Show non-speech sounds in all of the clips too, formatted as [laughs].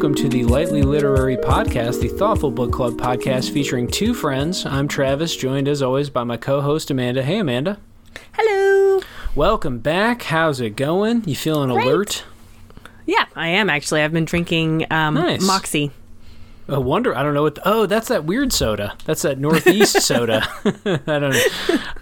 welcome to the Lightly Literary Podcast, the Thoughtful Book Club podcast featuring two friends. I'm Travis, joined as always by my co host Amanda. Hey, Amanda. Hello. Welcome back. How's it going? You feeling Great. alert? Yeah, I am actually. I've been drinking um, Nice. Moxie. I wonder. I don't know what. oh, that's that weird soda. That's that Northeast [laughs] soda. [laughs] I don't.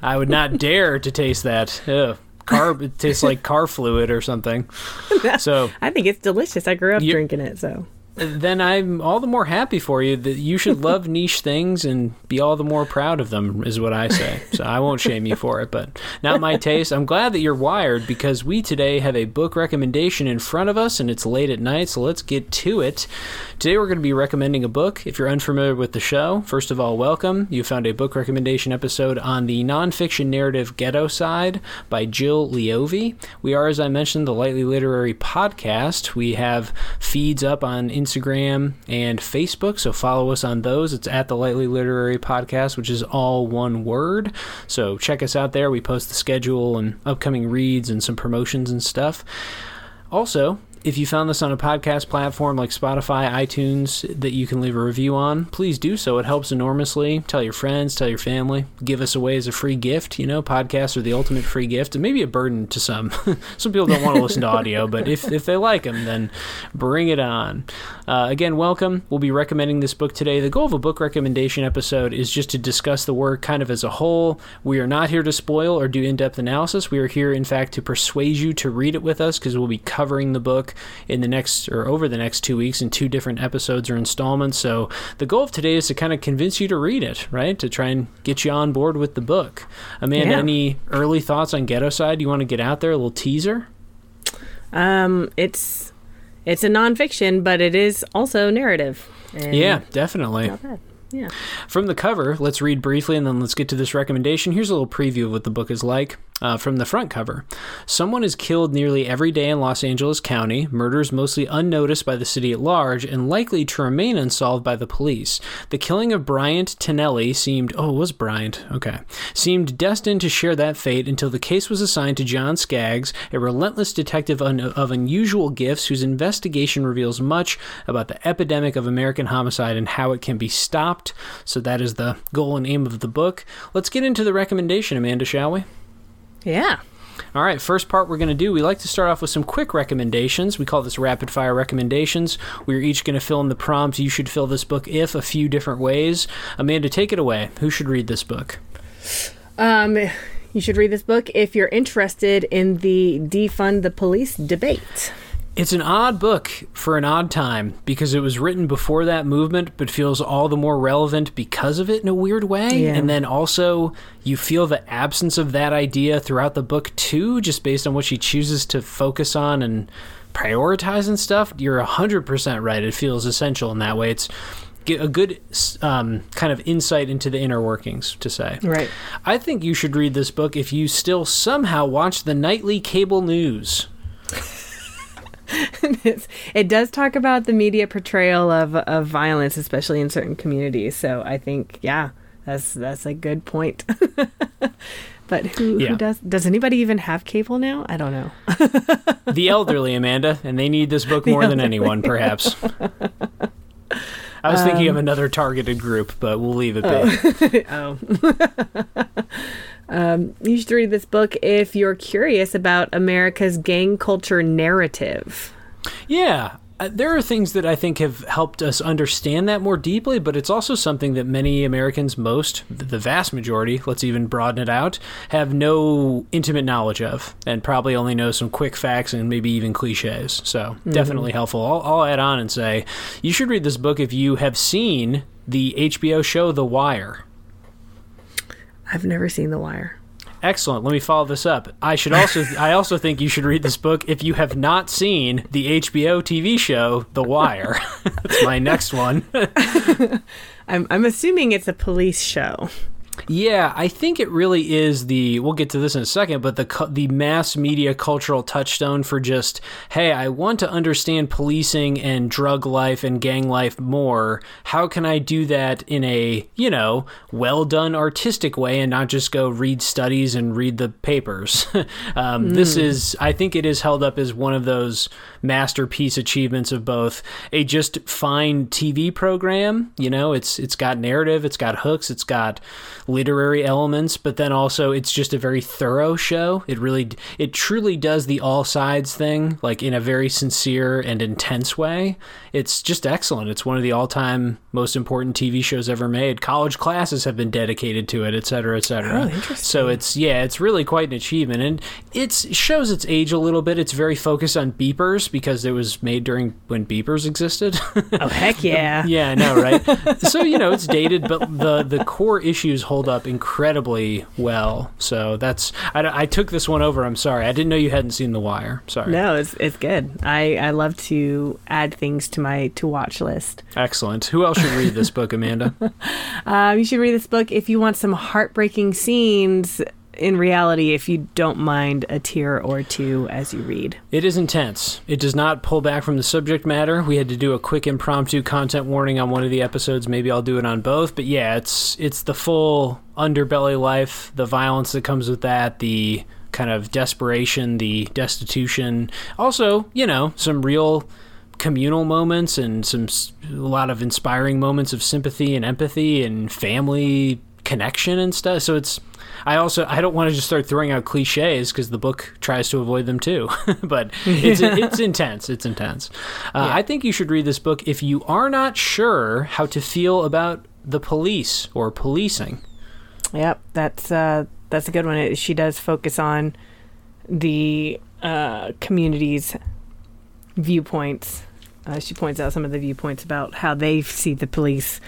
I would not dare to taste that. Ew. Carb. [laughs] It tastes like car fluid or something. [laughs] So I think it's delicious. I grew up You- drinking it, so then I'm all the more happy for you that you should love [laughs] niche things and be all the more proud of them, is what I say. So I won't shame you for it, but not my taste. I'm glad that you're wired because we today have a book recommendation in front of us and it's late at night, so let's get to it. Today we're going to be recommending a book. If you're unfamiliar with the show, first of all, welcome. You found a book recommendation episode on the nonfiction narrative Ghettoside by Jill Leovy. We are, as I mentioned, the Lightly Literary Podcast. We have feeds up on Instagram and Facebook, so follow us on those. It's at the Lightly Literary Podcast, which is all one word. So check us out there. We post the schedule and upcoming reads and some promotions and stuff. Also, if you found this on a podcast platform like Spotify, iTunes that you can leave a review on, please do so. It helps enormously. Tell your friends, tell your family, give us away as a free gift. You know, podcasts are the ultimate free gift and maybe a burden to some. [laughs] some people don't want to listen to audio, but if, if they like them, then bring it on. Uh, again, welcome. We'll be recommending this book today. The goal of a book recommendation episode is just to discuss the work kind of as a whole. We are not here to spoil or do in depth analysis. We are here, in fact, to persuade you to read it with us because we'll be covering the book in the next or over the next two weeks in two different episodes or installments. So the goal of today is to kind of convince you to read it, right? To try and get you on board with the book. Amanda, Yeah. any early thoughts on Ghettoside? You want to get out there? A little teaser? um, it's it's a nonfiction, but it is also narrative. Yeah, definitely. Yeah. From the cover, let's read briefly and then let's get to this recommendation. Here's a little preview of what the book is like. Uh, from the front cover Someone is killed nearly every day in Los Angeles County, murders mostly unnoticed by the city at large, and likely to remain unsolved by the police. The killing of Bryant Tinelli seemed, oh, was Bryant, okay, seemed destined to share that fate until the case was assigned to John Skaggs, a relentless detective un- of unusual gifts whose investigation reveals much about the epidemic of American homicide and how it can be stopped. So that is the goal and aim of the book. Let's get into the recommendation, Amanda, shall we? Yeah. All right, first part we're going to do, we like to start off with some quick recommendations. We call this rapid fire recommendations. We're each going to fill in the prompt. You should fill this book if a few different ways. Amanda, take it away. Who should read this book? Um, you should read this book if you're interested in the defund the police debate. It's an odd book for an odd time because it was written before that movement, but feels all the more relevant because of it in a weird way. Yeah. And then also, you feel the absence of that idea throughout the book, too, just based on what she chooses to focus on and prioritize and stuff. You're 100% right. It feels essential in that way. It's a good um, kind of insight into the inner workings, to say. Right. I think you should read this book if you still somehow watch the nightly cable news. [laughs] It does talk about the media portrayal of of violence, especially in certain communities. So I think, yeah, that's that's a good point. [laughs] but who, Yeah. who does? Does anybody even have cable now? I don't know. [laughs] the elderly, Amanda, and they need this book more than anyone, perhaps. I was thinking of um, another targeted group, but we'll leave it be. oh. oh. Um, you should read this book if you're curious about America's gang culture narrative. Yeah. Uh, there are things that I think have helped us understand that more deeply, but it's also something that many Americans, most, the vast majority, let's even broaden it out, have no intimate knowledge of, and probably only know some quick facts and maybe even cliches. So, definitely helpful. I'll, I'll add on and say you should read this book if you have seen the HBO show The Wire. I've never seen The Wire. Excellent. Let me follow this up. I should also [laughs] I also think you should read this book if you have not seen the HBO TV show The Wire. [laughs] That's my next one. [laughs] I'm I'm assuming it's a police show. Yeah, I think it really is the. We'll get to this in a second, but the the mass media cultural touchstone for just hey, I want to understand policing and drug life and gang life more. How can I do that in a you know well done artistic way and not just go read studies and read the papers? [laughs] um, mm. This is, I think, it is held up as one of those masterpiece achievements of both a just fine TV program. You know, it's it's got narrative, it's got hooks, it's got literary elements, but then also it's just a very thorough show. It really, it truly does the all sides thing, like in a very sincere and intense way. It's just excellent. It's one of the all time most important TV shows ever made. College classes have been dedicated to it, et cetera, et cetera. Oh, interesting. So it's yeah, it's really quite an achievement, and it shows its age a little bit. It's very focused on beepers because it was made during when beepers existed. oh heck [laughs] yeah! yeah, I know, right? so you know it's dated, but the the core issues hold hold up incredibly well. So that's I, I took this one over. I'm sorry, I didn't know you hadn't seen The Wire. Sorry. No, it's it's good. I I love to add things to my to watch list. Excellent. Who else should read this book, Amanda? [laughs] uh, you should read this book if you want some heartbreaking scenes in reality if you don't mind a tear or two as you read. It is intense. It does not pull back from the subject matter. We had to do a quick impromptu content warning on one of the episodes. Maybe I'll do it on both. But yeah, it's it's the full underbelly life, the violence that comes with that, the kind of desperation, the destitution. Also, you know, some real communal moments and some a lot of inspiring moments of sympathy and empathy and family connection and stuff. So it's I also I don't want to just start throwing out cliches because the book tries to avoid them too. [laughs] but it's [laughs] it's intense. It's intense. Uh, yeah. I think you should read this book if you are not sure how to feel about the police or policing. Yep, that's uh, that's a good one. She does focus on the uh, community's viewpoints. Uh, she points out some of the viewpoints about how they see the police,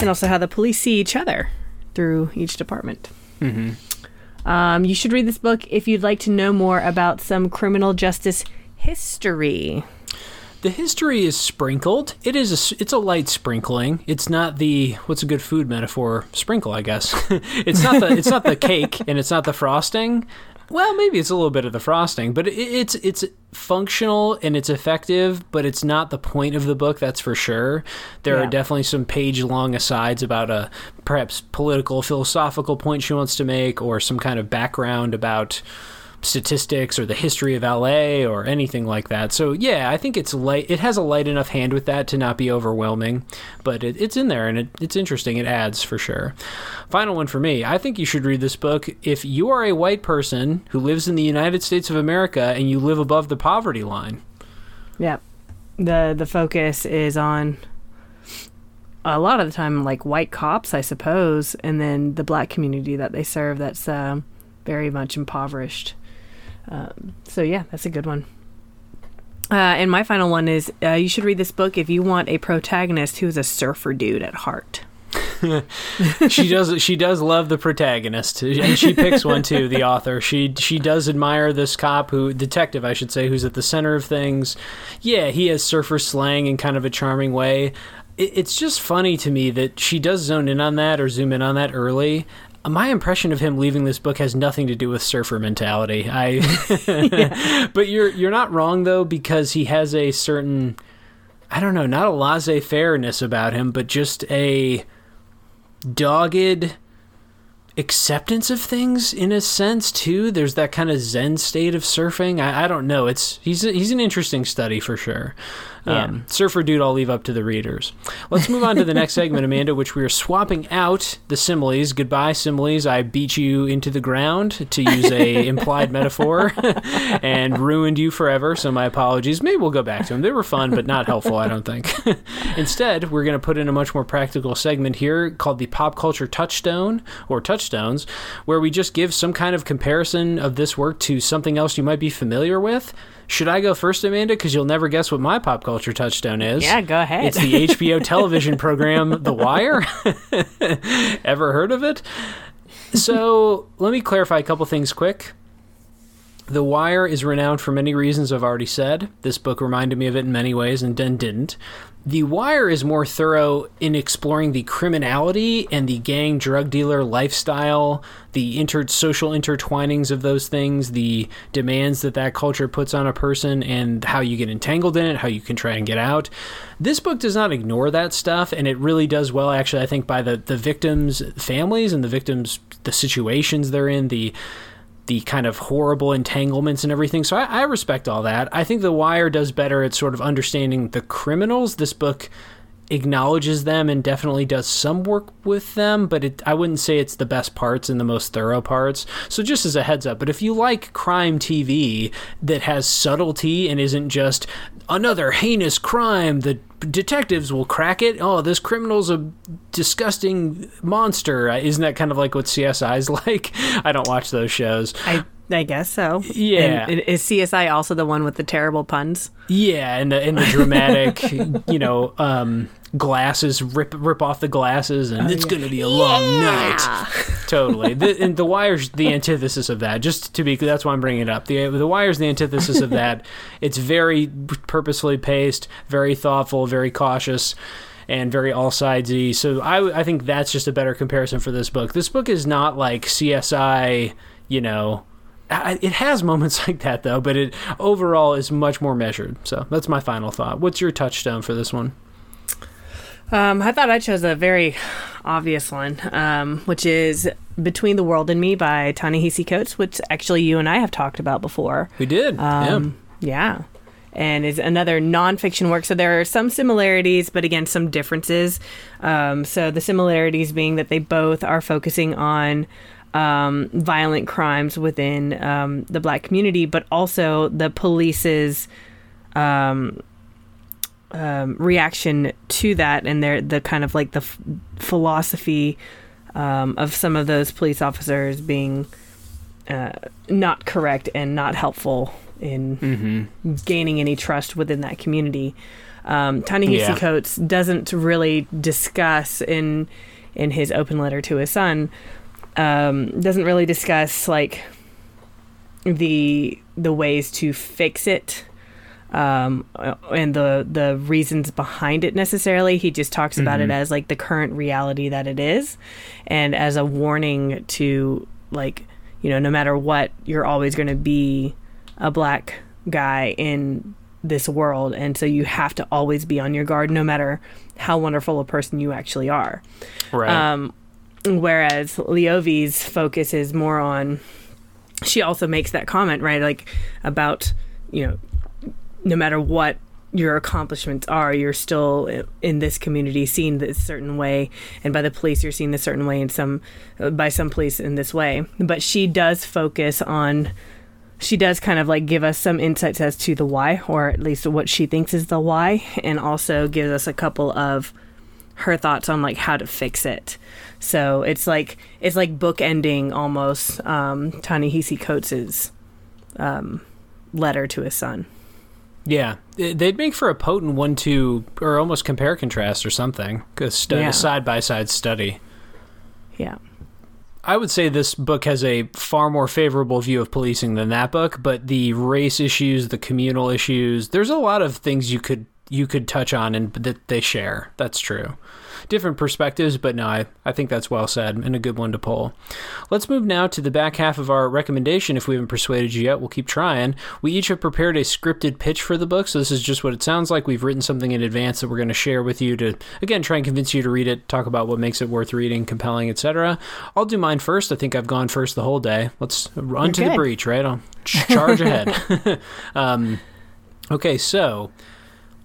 and also how the police see each other through each department. Mm-hmm. Um, you should read this book if you'd like to know more about some criminal justice history. The history is sprinkled. It is a, it's a light sprinkling. It's not the what's a good food metaphor? Sprinkle, I guess. [laughs] it's not the it's not the cake and it's not the frosting. Well, maybe it's a little bit of the frosting, but it, it's it's functional and it's effective, but it's not the point of the book. That's for sure. There yeah. are definitely some page-long asides about a perhaps political, philosophical point she wants to make, or some kind of background about statistics or the history of LA or anything like that. So yeah, I think it's light. It has a light enough hand with that to not be overwhelming, but it, it's in there and it, it's interesting. It adds for sure. Final one for me. I think you should read this book if you are a white person who lives in the United States of America and you live above the poverty line. Yeah, the the focus is on a lot of the time like white cops, I suppose, and then the black community that they serve. That's uh, very much impoverished. Um, so yeah, that's a good one. Uh, and my final one is uh, you should read this book if you want a protagonist who is a surfer dude at heart. [laughs] she does she does love the protagonist and she picks one too the author she she does admire this cop who detective I should say who's at the center of things yeah he has surfer slang in kind of a charming way it's just funny to me that she does zone in on that or zoom in on that early my impression of him leaving this book has nothing to do with surfer mentality. I, [laughs] but you're you're not wrong though because he has a certain, I don't know, not a laissez fairness about him, but just a dogged acceptance of things in a sense too. There's that kind of zen state of surfing. I, I don't know. It's he's a, he's an interesting study for sure. Yeah. Um, Surfer Dude, I'll leave up to the readers. Let's move on to the next [laughs] segment, Amanda, which we are swapping out the similes. Goodbye, similes. I beat you into the ground, to use a [laughs] implied metaphor, [laughs] and ruined you forever. So my apologies. Maybe we'll go back to them. They were fun, but not helpful, I don't think. Instead, we're going to put in a much more practical segment here called the Pop Culture Touchstone or Touchstones, where we just give some kind of comparison of this work to something else you might be familiar with. Should I go first, Amanda? Because you'll never guess what my pop culture touchstone is. Yeah, go ahead. It's the HBO [laughs] television program The Wire. [laughs] Ever heard of it? So let me clarify a couple things quick. The Wire is renowned for many reasons I've already said. This book reminded me of it in many ways and then didn't. The Wire is more thorough in exploring the criminality and the gang drug dealer lifestyle, the inter- social intertwinings of those things, the demands that that culture puts on a person, and how you get entangled in it, how you can try and get out. This book does not ignore that stuff, and it really does well, actually, I think, by the, the victims' families and the victims' the situations they're in, the the kind of horrible entanglements and everything. So I, I, respect all that. I think The Wire does better at sort of understanding the criminals. This book acknowledges them and definitely does some work with them, but it, I wouldn't say it's the best parts and the most thorough parts. So just as a heads up, but if you like crime TV that has subtlety and isn't just another heinous crime that detectives will crack it. Oh, this criminal's a disgusting monster. Uh, isn't that kind of like what CSI's [laughs] like? I don't watch those shows. I I guess so. Yeah. And is CSI also the one with the terrible puns? Yeah, and the, and the dramatic, [laughs] you know, um, glasses rip rip off the glasses, and oh, it's yeah. going to be a long yeah. night. [laughs] totally. The, and the wire's the antithesis of that. Just to be, that's why I'm bringing it up. The the wire's the antithesis of that. [laughs] It's very purposefully paced, very thoughtful, very cautious and very all sidesy. So I, I think that's just a better comparison for this book. This book is not like CSI, you know, it has moments [laughs] like that though, but it overall is much more measured. So that's my final thought. What's your touchstone for this one? Um, I thought I chose a very obvious one, um, which is Between the World and Me by Ta-Nehisi Coates, which actually you and I have talked about before. We did. Um, yeah. Yeah. And is another nonfiction work. So there are some similarities, but again, some differences. Um, so the similarities being that they both are focusing on um, violent crimes within um, the black community, but also the police's um, um reaction to that and their the kind of like the f- philosophy um, of some of those police officers being uh, not correct and not helpful in mm-hmm. gaining any trust within that community. Um, Ta-Nehisi yeah. Coates doesn't really discuss in in his open letter to his son um, doesn't really discuss like the the ways to fix it um, and the the reasons behind it necessarily. He just talks about mm-hmm. it as like the current reality that it is, and as a warning to like you know no matter what, you're always going to be a black guy in this world, and so you have to always be on your guard, no matter how wonderful a person you actually are. Right. Um, whereas Leovy's focus is more on she also makes that comment right like about you know no matter what your accomplishments are you're still in this community seen this certain way and by the police you're seen this certain way and some by some police in this way. But she does focus on she does kind of like give us some insights as to the why or at least what she thinks is the why and also gives us a couple of her thoughts on like how to fix it so it's like it's like bookending almost um, Ta-Nehisi Coates's um, letter to his son. Yeah, they'd make for a potent one-two or almost compare contrast or something. A, stu- yeah. side by side study. Yeah. I would say this book has a far more favorable view of policing than that book, but the race issues, the communal issues, there's a lot of things you could you could touch on and that they share. That's true different perspectives, but no, I, I think that's well said and a good one to pull. Let's move now to the back half of our recommendation. If we haven't persuaded you yet, we'll keep trying. We each have prepared a scripted pitch for the book, so this is just what it sounds like. We've written something in advance that we're going to share with you to, again, try and convince you to read it, talk about what makes it worth reading, compelling, etc. I'll do mine first. I think I've gone first the whole day. Let's run to the breach, right? I'll charge ahead. [laughs] [laughs] um, okay, so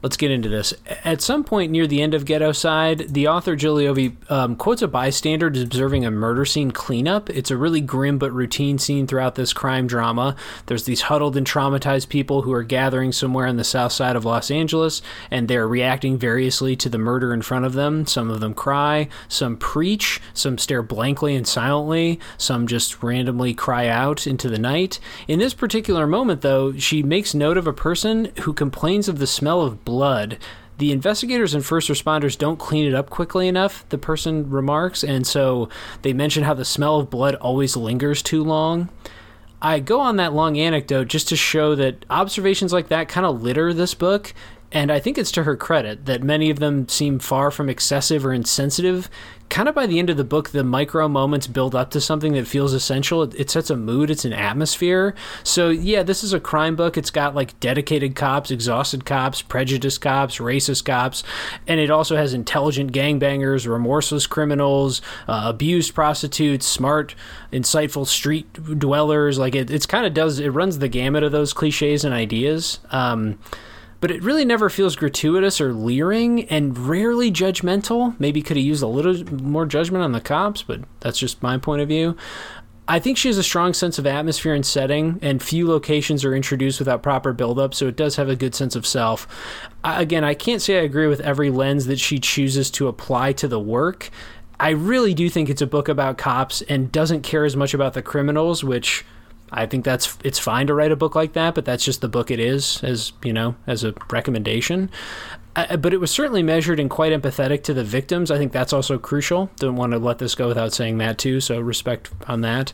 Let's get into this. At some point near the end of Ghettoside, the author Leovy um, quotes a bystander observing a murder scene cleanup. It's a really grim but routine scene throughout this crime drama. There's these huddled and traumatized people who are gathering somewhere on the south side of Los Angeles, and they're reacting variously to the murder in front of them. Some of them cry, some preach, some stare blankly and silently, some just randomly cry out into the night. In this particular moment, though, she makes note of a person who complains of the smell of blood. The investigators and first responders don't clean it up quickly enough, the person remarks, and so they mention how the smell of blood always lingers too long. I go on that long anecdote just to show that observations like that kind of litter this book. And I think it's to her credit that many of them seem far from excessive or insensitive. Kind of by the end of the book, the micro moments build up to something that feels essential. It, it, sets a mood, it's an atmosphere. So, yeah, this is a crime book. It's got like dedicated cops, exhausted cops, prejudiced cops, racist cops, and it also has intelligent gangbangers, remorseless criminals, uh, abused prostitutes, smart, insightful street dwellers. Like, it, it's kind of does, it runs the gamut of those cliches and ideas. Um, but it really never feels gratuitous or leering and rarely judgmental. Maybe could have used a little more judgment on the cops, but that's just my point of view. I think she has a strong sense of atmosphere and setting, and few locations are introduced without proper build-up, so it does have a good sense of self. Again, I can't say I agree with every lens that she chooses to apply to the work. I really do think it's a book about cops and doesn't care as much about the criminals, which I think that's it's fine to write a book like that, but that's just the book it is, as you know, as a recommendation. Uh, but it was certainly measured and quite empathetic to the victims. I think that's also crucial. Don't want to let this go without saying that too. So respect on that.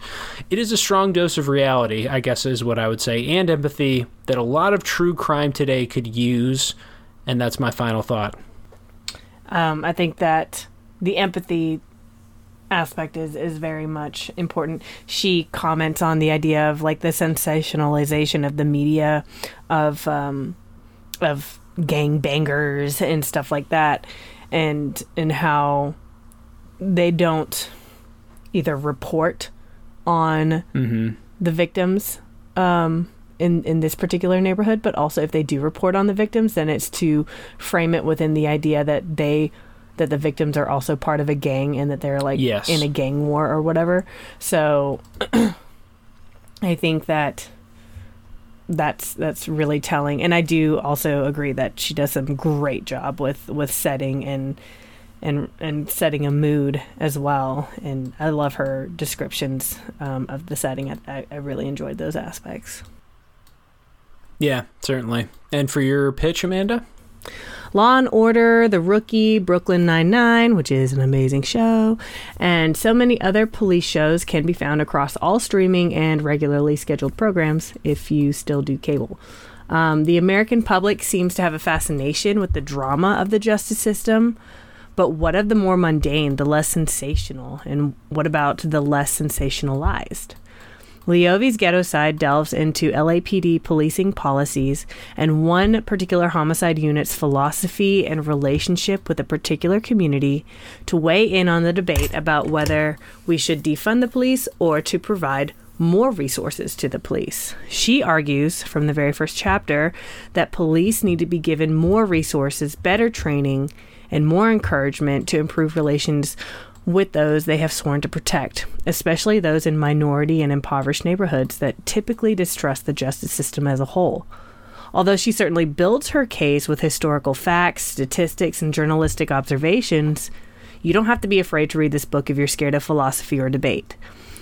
It is a strong dose of reality, I guess, is what I would say, and empathy that a lot of true crime today could use. And that's my final thought. Um, I think that the empathy aspect is is very much important. She comments on the idea of like the sensationalization of the media of um, of gang bangers and stuff like that, and and how they don't either report on mm-hmm. the victims um, in in this particular neighborhood, but also if they do report on the victims, then it's to frame it within the idea that they that the victims are also part of a gang and that they're like yes. in a gang war or whatever. So [clears throat] I think that that's that's really telling. And I do also agree that she does some great job with with setting and and and setting a mood as well. And I love her descriptions um, of the setting. I, I really enjoyed those aspects. Yeah certainly. And for your pitch Amanda Law and Order, The Rookie, Brooklyn Nine-Nine, which is an amazing show, and so many other police shows can be found across all streaming and regularly scheduled programs if you still do cable. Um, the American public seems to have a fascination with the drama of the justice system, but what of the more mundane, the less sensational, and what about the less sensationalized? Leovy's Ghetto Side delves into LAPD policing policies and one particular homicide unit's philosophy and relationship with a particular community to weigh in on the debate about whether we should defund the police or to provide more resources to the police. She argues from the very first chapter that police need to be given more resources, better training, and more encouragement to improve relations with those they have sworn to protect, especially those in minority and impoverished neighborhoods that typically distrust the justice system as a whole. Although she certainly builds her case with historical facts, statistics, and journalistic observations, you don't have to be afraid to read this book if you're scared of philosophy or debate.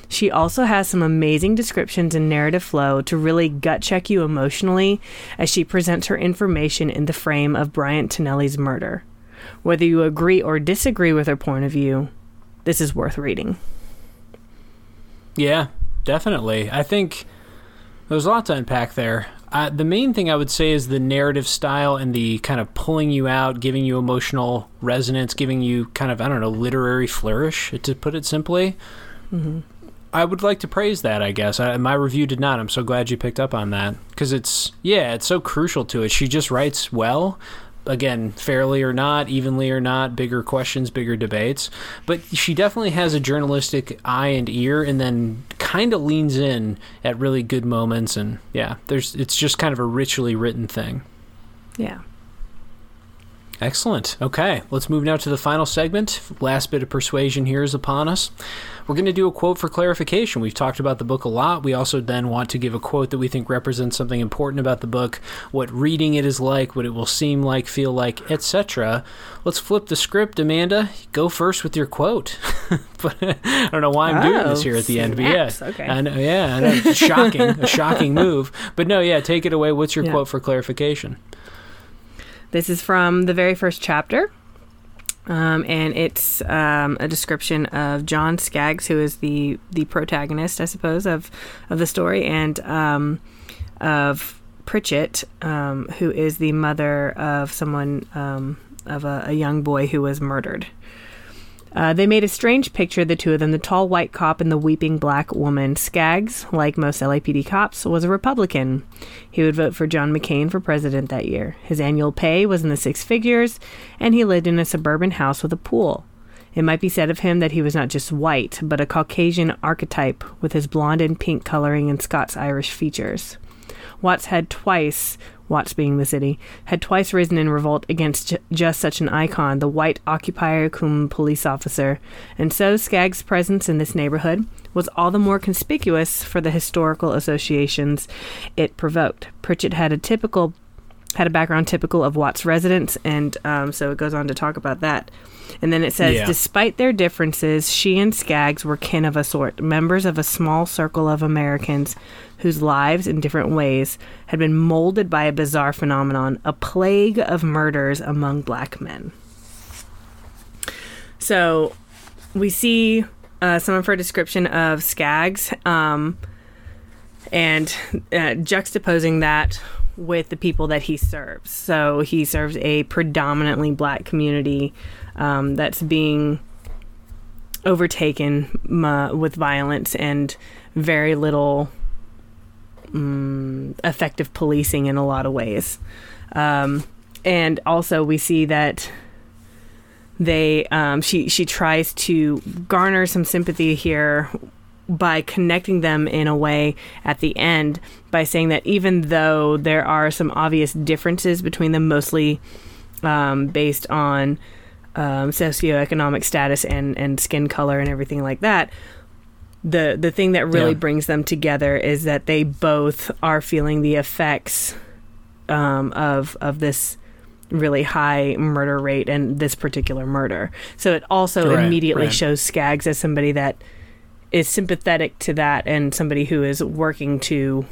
She also has some amazing descriptions and narrative flow to really gut check you emotionally as she presents her information in the frame of Bryant Tonelli's murder. Whether you agree or disagree with her point of view, this is worth reading. Yeah, definitely. I think there's a lot to unpack there. Uh, the main thing I would say is the narrative style and the kind of pulling you out, giving you emotional resonance, giving you kind of, I don't know, literary flourish, to put it simply. Mm-hmm. I would like to praise that, I guess. I, my review did not. I'm so glad you picked up on that. Because it's, yeah, it's so crucial to it. She just writes well, again, fairly or not, evenly or not, bigger questions, bigger debates. But she definitely has a journalistic eye and ear, and then kind of leans in at really good moments. And yeah, there's it's just kind of a richly written thing. Yeah. Excellent. Okay, let's move now to the final segment. Last bit of persuasion here is upon us. We're going to do a quote for clarification. We've talked about the book a lot. We also then want to give a quote that we think represents something important about the book, what reading it is like, what it will seem like, feel like, etc. Let's flip the script, Amanda. Go first with your quote. [laughs] but I don't know why I'm oh, doing this oh, here at the end, but yeah, okay. I know, yeah, I know, shocking, a shocking [laughs] move. But no, yeah, take it away. What's your yeah. quote for clarification? This is from the very first chapter. Um, and it's um, a description of John Skaggs, who is the the protagonist, I suppose, of of the story, and um, of Pritchett, um, who is the mother of someone um, of a, a young boy who was murdered. Uh, they made a strange picture, the two of them, the tall white cop and the weeping black woman. Skaggs, like most LAPD cops, was a Republican. He would vote for John McCain for president that year. His annual pay was in the six figures, and he lived in a suburban house with a pool. It might be said of him that he was not just white, but a Caucasian archetype with his blonde and pink coloring and Scots Irish features. Watts had twice Watts being the city, had twice risen in revolt against ju- just such an icon, the white occupier cum police officer, and so Skaggs' presence in this neighborhood was all the more conspicuous for the historical associations it provoked. Pritchett had a typical had a background typical of Watts' residents, and um, so it goes on to talk about that. And then it says, Yeah. despite their differences, she and Skaggs were kin of a sort, members of a small circle of Americans whose lives, in different ways, had been molded by a bizarre phenomenon a plague of murders among black men. So we see uh, some of her description of Skaggs um, and uh, juxtaposing that with the people that he serves. So he serves a predominantly black community um, that's being overtaken uh, with violence and very little um, effective policing in a lot of ways. Um, and also, we see that they um, she she tries to garner some sympathy here by connecting them in a way at the end by saying that even though there are some obvious differences between them, mostly um, based on um, socioeconomic status and, and skin color and everything like that, the the thing that really Yeah. brings them together is that they both are feeling the effects um, of of this really high murder rate and this particular murder. So it also Right, immediately right. shows Skaggs as somebody that is sympathetic to that and somebody who is working to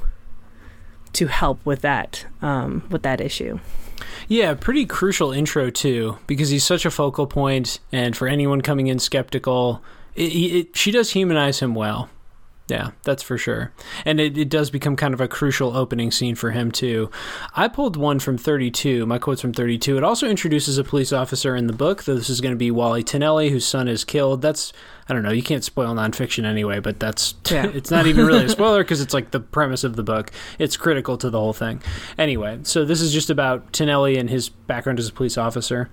to help with that um, with that issue. Yeah, pretty crucial intro too, because he's such a focal point, and for anyone coming in skeptical, it, it, she does humanize him well. Yeah, that's for sure. And it, it does become kind of a crucial opening scene for him, too. I pulled one from 32. My quote's from 32. It also introduces a police officer in the book, though this is going to be Wally Tonelli, whose son is killed. That's, I don't know, you can't spoil nonfiction anyway, but that's, [laughs] Yeah. it's not even really a spoiler because it's like the premise of the book. It's critical to the whole thing. Anyway, so this is just about Tonelli and his background as a police officer.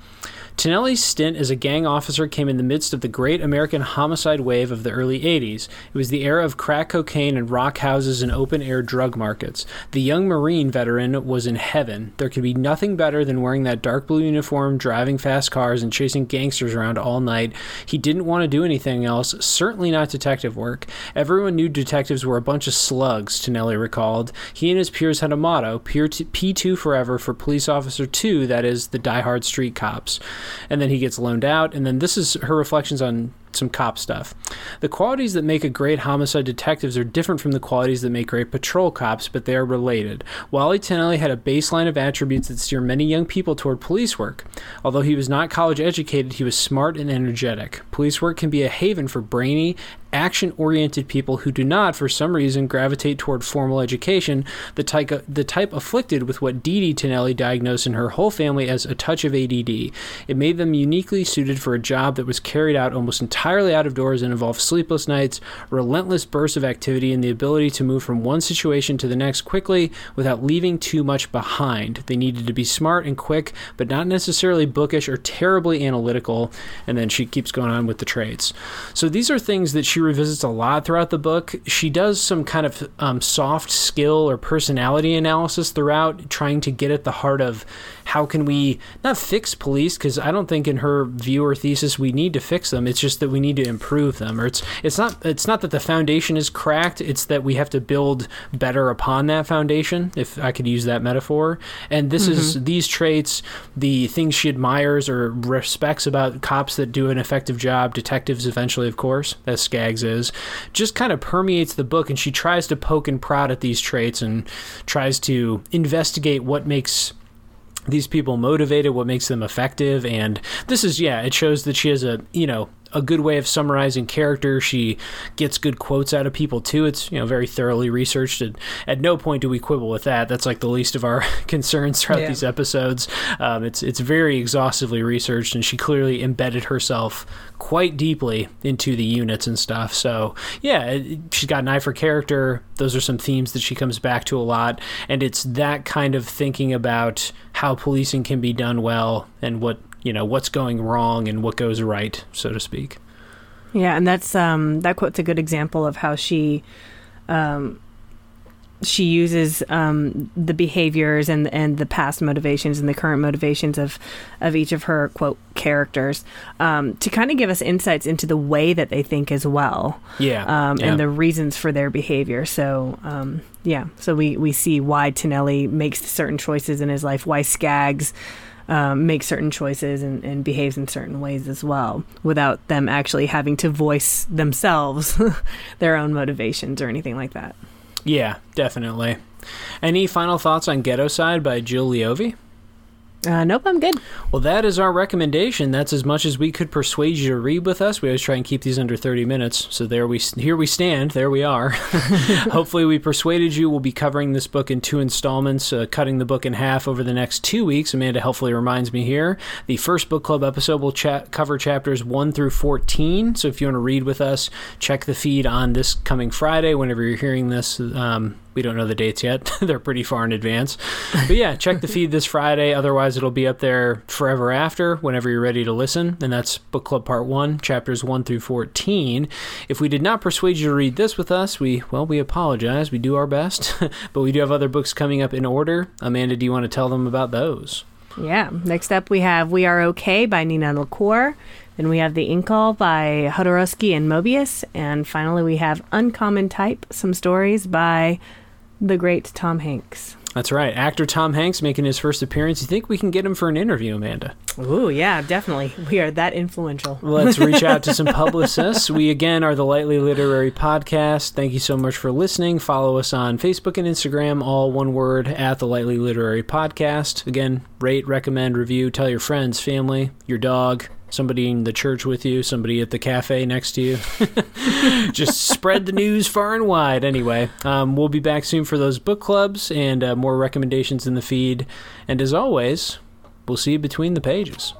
Tonelli's stint as a gang officer came in the midst of the great American homicide wave of the early 80s. It was the era of crack cocaine and rock houses and open air drug markets. The young Marine veteran was in heaven. There could be nothing better than wearing that dark blue uniform, driving fast cars, and chasing gangsters around all night. He didn't want to do anything else, certainly not detective work. Everyone knew detectives were a bunch of slugs, Tonelli recalled. He and his peers had a motto Peer t- P2 forever for police officer 2, that is, the diehard street cops. And then he gets loaned out, and then this is her reflections on some cop stuff. The qualities that make a great homicide detectives are different from the qualities that make great patrol cops, but they are related. Wally Tonelli had a baseline of attributes that steer many young people toward police work. Although he was not college educated, he was smart and energetic. Police work can be a haven for brainy, action oriented people who do not, for some reason, gravitate toward formal education, the type, the type afflicted with what Dee Dee Tonelli diagnosed in her whole family as a touch of ADD. It made them uniquely suited for a job that was carried out almost entirely out of doors and involved sleepless nights, relentless bursts of activity, and the ability to move from one situation to the next quickly without leaving too much behind. They needed to be smart and quick, but not necessarily bookish or terribly analytical. And then she keeps going on with the traits. So these are things that she revisits a lot throughout the book. She does some kind of um, soft skill or personality analysis throughout, trying to get at the heart of how can we not fix police because I don't think in her view or thesis we need to fix them. It's just that we need to improve them. Or it's it's not it's not that the foundation is cracked. It's that we have to build better upon that foundation. If I could use that metaphor. And this is mm-hmm. these traits, the things she admires or respects about cops that do an effective job, detectives eventually, of course, as Skaggs is, just kind of permeates the book. And she tries to poke and prod at these traits and tries to investigate what makes these people motivated what makes them effective and this is yeah it shows that she has a you know a good way of summarizing character. She gets good quotes out of people too. It's you know very thoroughly researched. And at no point do we quibble with that. That's like the least of our [laughs] concerns throughout Yeah. these episodes. Um, it's it's very exhaustively researched, and she clearly embedded herself quite deeply into the units and stuff. So yeah, it, she's got an eye for character. Those are some themes that she comes back to a lot, and it's that kind of thinking about how policing can be done well and what you know what's going wrong and what goes right, so to speak. Yeah, and that's um, that quote's a good example of how she um, she uses um, the behaviors and and the past motivations and the current motivations of of each of her quote characters um, to kind of give us insights into the way that they think as well Yeah, um, yeah. and the reasons for their behavior. So um, yeah, so we we see why Tonelli makes certain choices in his life, why Skaggs um, makes certain choices and, and behaves in certain ways as well, without them actually having to voice themselves [laughs] their own motivations or anything like that. yeah, definitely. Any final thoughts on Ghettoside by Jill Leovy? Uh, nope, I'm good. Well, that is our recommendation. That's as much as we could persuade you to read with us. We always try and keep these under 30 minutes. So there we here we stand. There we are. [laughs] Hopefully we persuaded you. We'll be covering this book in two installments, uh, cutting the book in half over the next 2 weeks. Amanda helpfully reminds me here. The first book club episode will chat cover chapters 1 through 14. So if you want to read with us, check the feed on this coming Friday whenever you're hearing this um, we don't know the dates yet. [laughs] They're pretty far in advance. But yeah, check the feed this Friday. Otherwise, it'll be up there forever after, whenever you're ready to listen. And that's Book Club Part 1, chapters 1 through 14. If we did not persuade you to read this with us, we, well, we apologize. We do our best. [laughs] but we do have other books coming up in order. Amanda, do you want to tell them about those? Yeah. Next up, we have We Are Okay by Nina LaCour. Then we have The Incal by Jodorowsky and Moebius. And finally, we have Uncommon Type, some stories by the great Tom Hanks. That's right. Actor Tom Hanks making his first appearance. You think we can get him for an interview, Amanda? Ooh, yeah, definitely. We are that influential. Let's [laughs] reach out to some publicists. We again are the Lightly Literary Podcast. Thank you so much for listening. Follow us on Facebook and Instagram, all one word at the Lightly Literary Podcast. Again, rate, recommend, review, tell your friends, family, your dog, somebody in the church with you, somebody at the cafe next to you. [laughs] Just spread the news far and wide. Anyway, um, we'll be back soon for those book clubs and uh, more recommendations in the feed. And as always, we'll see you between the pages.